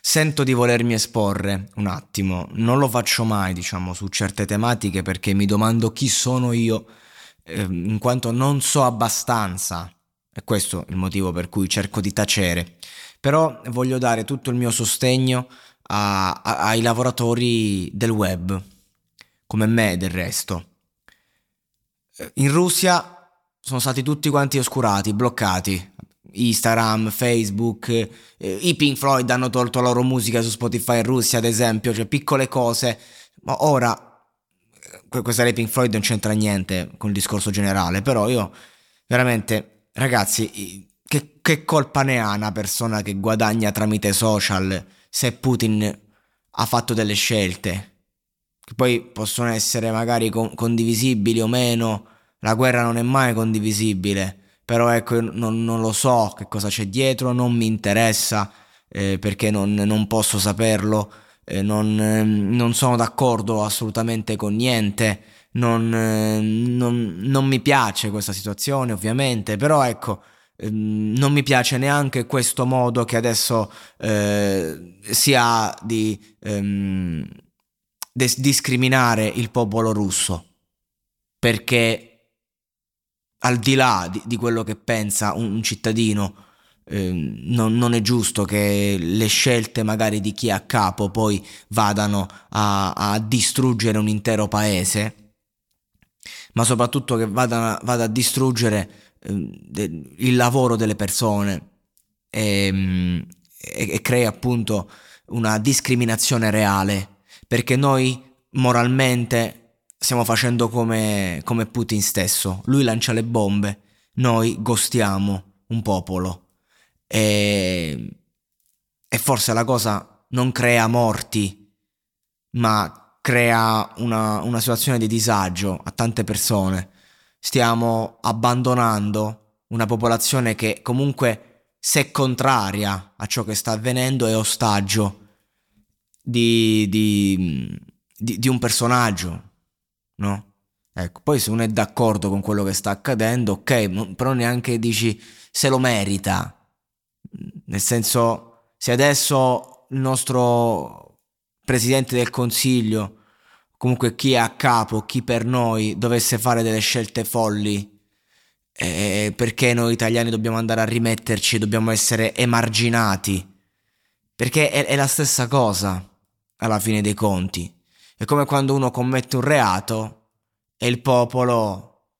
Sento di volermi esporre un attimo, non lo faccio mai, diciamo, su certe tematiche perché mi domando chi sono io, eh, in quanto non so abbastanza. E questo è il motivo per cui cerco di tacere. Però voglio dare tutto il mio sostegno a, a, ai lavoratori del web, come me del resto. In Russia sono stati tutti quanti oscurati, bloccati. Instagram, Facebook, eh, i Pink Floyd hanno tolto la loro musica su Spotify in Russia, ad esempio, cioè piccole cose. Ma ora, questa dei Pink Floyd non c'entra niente con il discorso generale, però io veramente, ragazzi, che, che colpa ne ha una persona che guadagna tramite social se Putin ha fatto delle scelte? Che poi possono essere magari con- condivisibili o meno, la guerra non è mai condivisibile però ecco non, non, lo so che cosa c'è dietro, non mi interessa eh, perché non, non, posso saperlo, eh, non, non, sono d'accordo assolutamente con niente, non, non, mi piace questa situazione ovviamente, però ecco ehm, non mi piace neanche questo modo che adesso eh, si ha di ehm, discriminare il popolo russo perché al di là di, di quello che pensa un, un cittadino, eh, non, non, è giusto che le scelte magari di chi è a capo poi vadano a, a distruggere un intero paese, ma soprattutto che vada, vada a distruggere eh, de, il lavoro delle persone e, e, e crea appunto una discriminazione reale, perché noi moralmente stiamo facendo come, come Putin stesso. Lui lancia le bombe, noi gostiamo un popolo. E, e forse la cosa non crea morti, ma crea una, una situazione di disagio a tante persone. Stiamo abbandonando una popolazione che comunque se contraria a ciò che sta avvenendo è ostaggio di, di, di, di un personaggio, no? Ecco, poi se uno è d'accordo con quello che sta accadendo, ok, però neanche dici se lo merita. Nel senso, se adesso il nostro presidente del consiglio, comunque chi è a capo, chi per noi, dovesse fare delle scelte folli, eh, perché noi italiani dobbiamo andare a rimetterci, dobbiamo essere emarginati? Perché è, è la stessa cosa alla fine dei conti. È come quando uno commette un reato e il popolo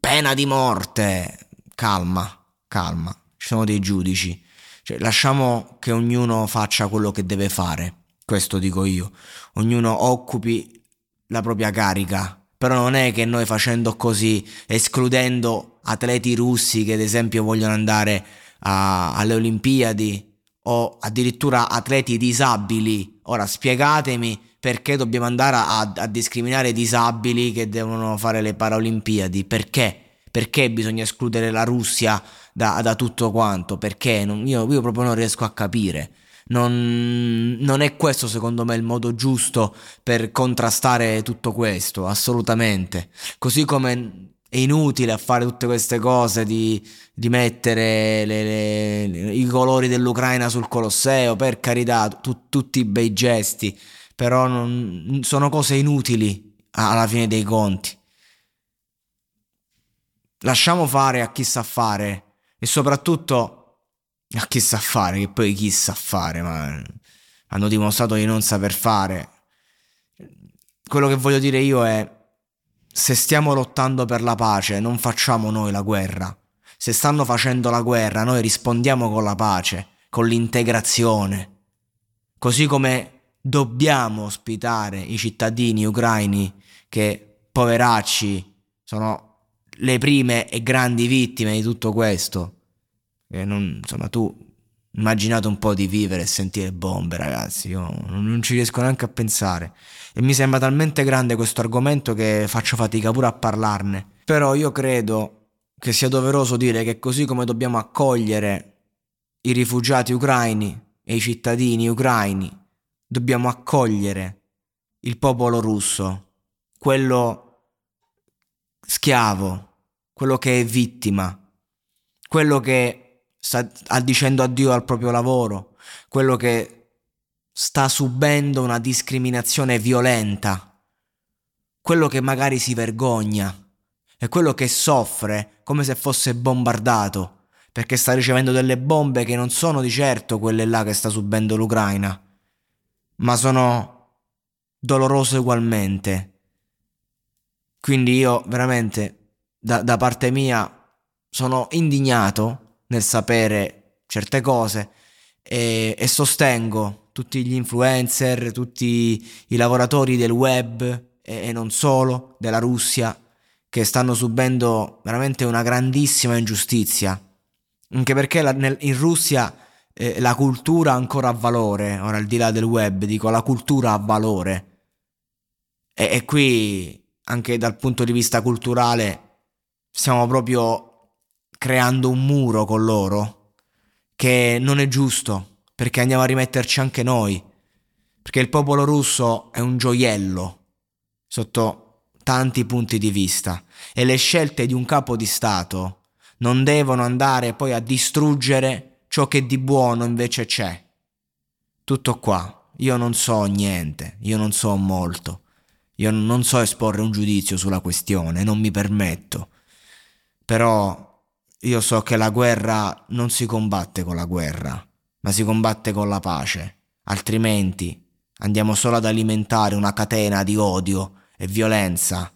pena di morte. Calma, calma, ci sono dei giudici. Cioè, lasciamo che ognuno faccia quello che deve fare. Questo dico io. Ognuno occupi la propria carica. Però non è che noi facendo così, escludendo atleti russi che ad esempio vogliono andare a, alle Olimpiadi o addirittura atleti disabili. Ora spiegatemi perché dobbiamo andare a, a discriminare i disabili che devono fare le Paralimpiadi? Perché? Perché bisogna escludere la Russia da, da tutto quanto? Perché? Non, io, io, proprio non riesco a capire. Non, non, è questo secondo me il modo giusto per contrastare tutto questo, assolutamente. Così come è inutile fare tutte queste cose di, di mettere le, le, i colori dell'Ucraina sul Colosseo, per carità, tu, tutti i bei gesti, però non, sono cose inutili alla fine dei conti. Lasciamo fare a chi sa fare e soprattutto a chi sa fare, che poi chi sa fare, ma hanno dimostrato di non saper fare. Quello che voglio dire io è se stiamo lottando per la pace, non facciamo noi la guerra. Se stanno facendo la guerra, noi rispondiamo con la pace, con l'integrazione. Così come dobbiamo ospitare i cittadini ucraini che, poveracci, sono le prime e grandi vittime di tutto questo. E non, insomma, tu immaginate un po' di vivere e sentire bombe, ragazzi. Io non ci riesco neanche a pensare. E mi sembra talmente grande questo argomento che faccio fatica pure a parlarne. Però io credo che sia doveroso dire che così come dobbiamo accogliere i rifugiati ucraini e i cittadini ucraini, dobbiamo accogliere il popolo russo, quello schiavo, quello che è vittima, quello che sta dicendo addio al proprio lavoro, quello che sta subendo una discriminazione violenta, quello che magari si vergogna è quello che soffre come se fosse bombardato, perché sta ricevendo delle bombe che non sono di certo quelle là che sta subendo l'Ucraina, ma sono dolorose ugualmente. Quindi io veramente, da, da parte mia, sono indignato nel sapere certe cose e, e sostengo tutti gli influencer, tutti i lavoratori del web e, e non solo, della Russia, che stanno subendo veramente una grandissima ingiustizia. Anche perché la, nel, in Russia eh, la cultura ancora ha valore, ora al di là del web, dico la cultura ha valore. E, e qui, anche dal punto di vista culturale, stiamo proprio creando un muro con loro che non è giusto perché andiamo a rimetterci anche noi, perché il popolo russo è un gioiello sotto tanti punti di vista. E le scelte di un capo di Stato non devono andare poi a distruggere ciò che di buono invece c'è. Tutto qua, io non so niente, io non so molto, io non so esporre un giudizio sulla questione, non mi permetto, però io so che la guerra non si combatte con la guerra ma si combatte con la pace, altrimenti andiamo solo ad alimentare una catena di odio e violenza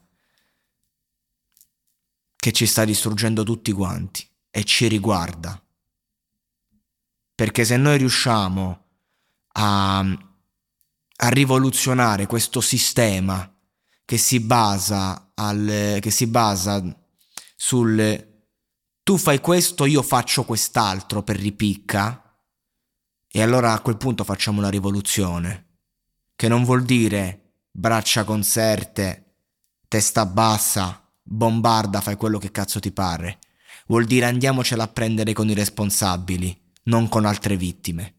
che ci sta distruggendo tutti quanti e ci riguarda. Perché se noi riusciamo a, a rivoluzionare questo sistema che si basa, al, che si basa sul tu fai questo, io faccio quest'altro per ripicca, e allora a quel punto facciamo una rivoluzione, che non vuol dire braccia conserte, testa bassa, bombarda, fai quello che cazzo ti pare. Vuol dire andiamocela a prendere con i responsabili, non con altre vittime.